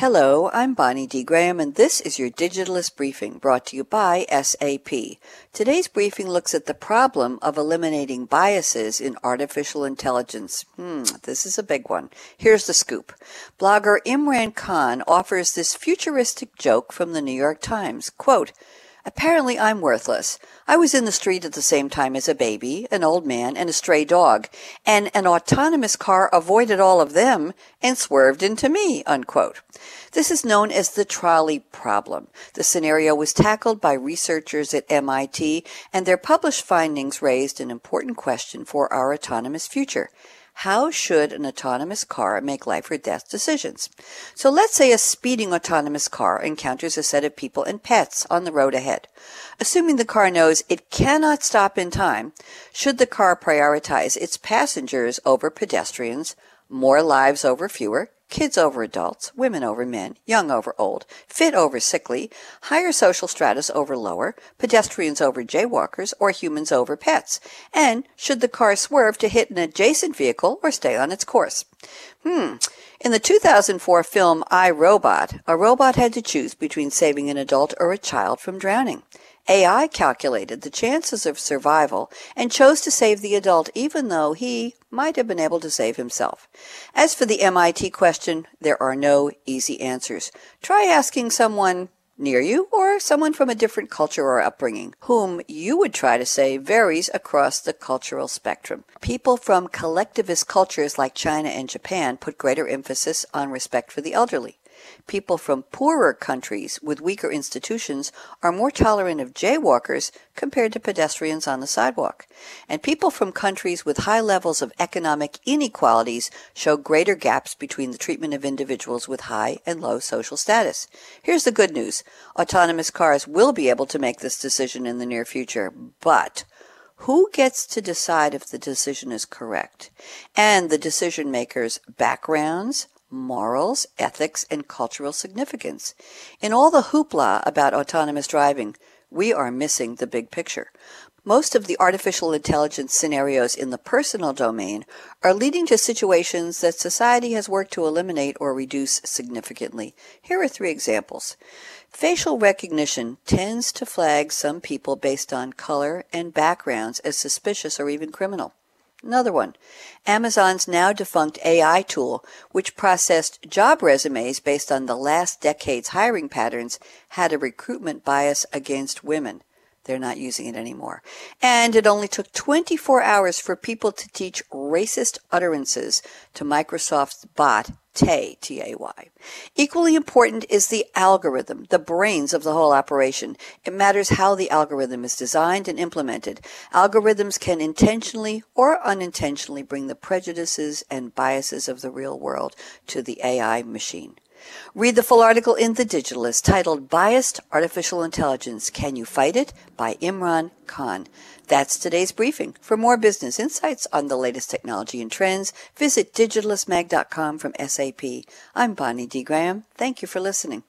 Hello, I'm Bonnie D. Graham, and this is your Digitalist Briefing brought to you by SAP. Today's briefing looks at the problem of eliminating biases in artificial intelligence. Hmm, this is a big one. Here's the scoop. Blogger Imran Khan offers this futuristic joke from the New York Times. Quote, Apparently, I'm worthless. I was in the street at the same time as a baby, an old man, and a stray dog, and an autonomous car avoided all of them and swerved into me. Unquote. This is known as the trolley problem. The scenario was tackled by researchers at MIT, and their published findings raised an important question for our autonomous future. How should an autonomous car make life or death decisions? So let's say a speeding autonomous car encounters a set of people and pets on the road ahead. Assuming the car knows it cannot stop in time, should the car prioritize its passengers over pedestrians, more lives over fewer, kids over adults, women over men, young over old, fit over sickly, higher social stratus over lower, pedestrians over jaywalkers, or humans over pets? And should the car swerve to hit an adjacent vehicle or stay on its course? Hmm. In the 2004 film I, Robot, a robot had to choose between saving an adult or a child from drowning. AI calculated the chances of survival and chose to save the adult even though he might have been able to save himself. As for the MIT question, there are no easy answers. Try asking someone near you or someone from a different culture or upbringing whom you would try to say varies across the cultural spectrum. People from collectivist cultures like China and Japan put greater emphasis on respect for the elderly. People from poorer countries with weaker institutions are more tolerant of jaywalkers compared to pedestrians on the sidewalk. And people from countries with high levels of economic inequalities show greater gaps between the treatment of individuals with high and low social status. Here's the good news. Autonomous cars will be able to make this decision in the near future, but who gets to decide if the decision is correct? And the decision makers' backgrounds, morals, ethics, and cultural significance. In all the hoopla about autonomous driving, we are missing the big picture. Most of the artificial intelligence scenarios in the personal domain are leading to situations that society has worked to eliminate or reduce significantly. Here are three examples. Facial recognition tends to flag some people based on color and backgrounds as suspicious or even criminal. Another one. Amazon's now defunct AI tool, which processed job resumes based on the last decade's hiring patterns, had a recruitment bias against women. They're not using it anymore. And it only took 24 hours for people to teach racist utterances to Microsoft's bot, Tay, T-A-Y. Equally important is the algorithm, the brains of the whole operation. It matters how the algorithm is designed and implemented. Algorithms can intentionally or unintentionally bring the prejudices and biases of the real world to the AI machine. Read the full article in The Digitalist titled Biased Artificial Intelligence Can You Fight It? by Imran Khan. That's today's briefing. For more business insights on the latest technology and trends, visit digitalistmag.com from SAP. I'm Bonnie D. Graham. Thank you for listening.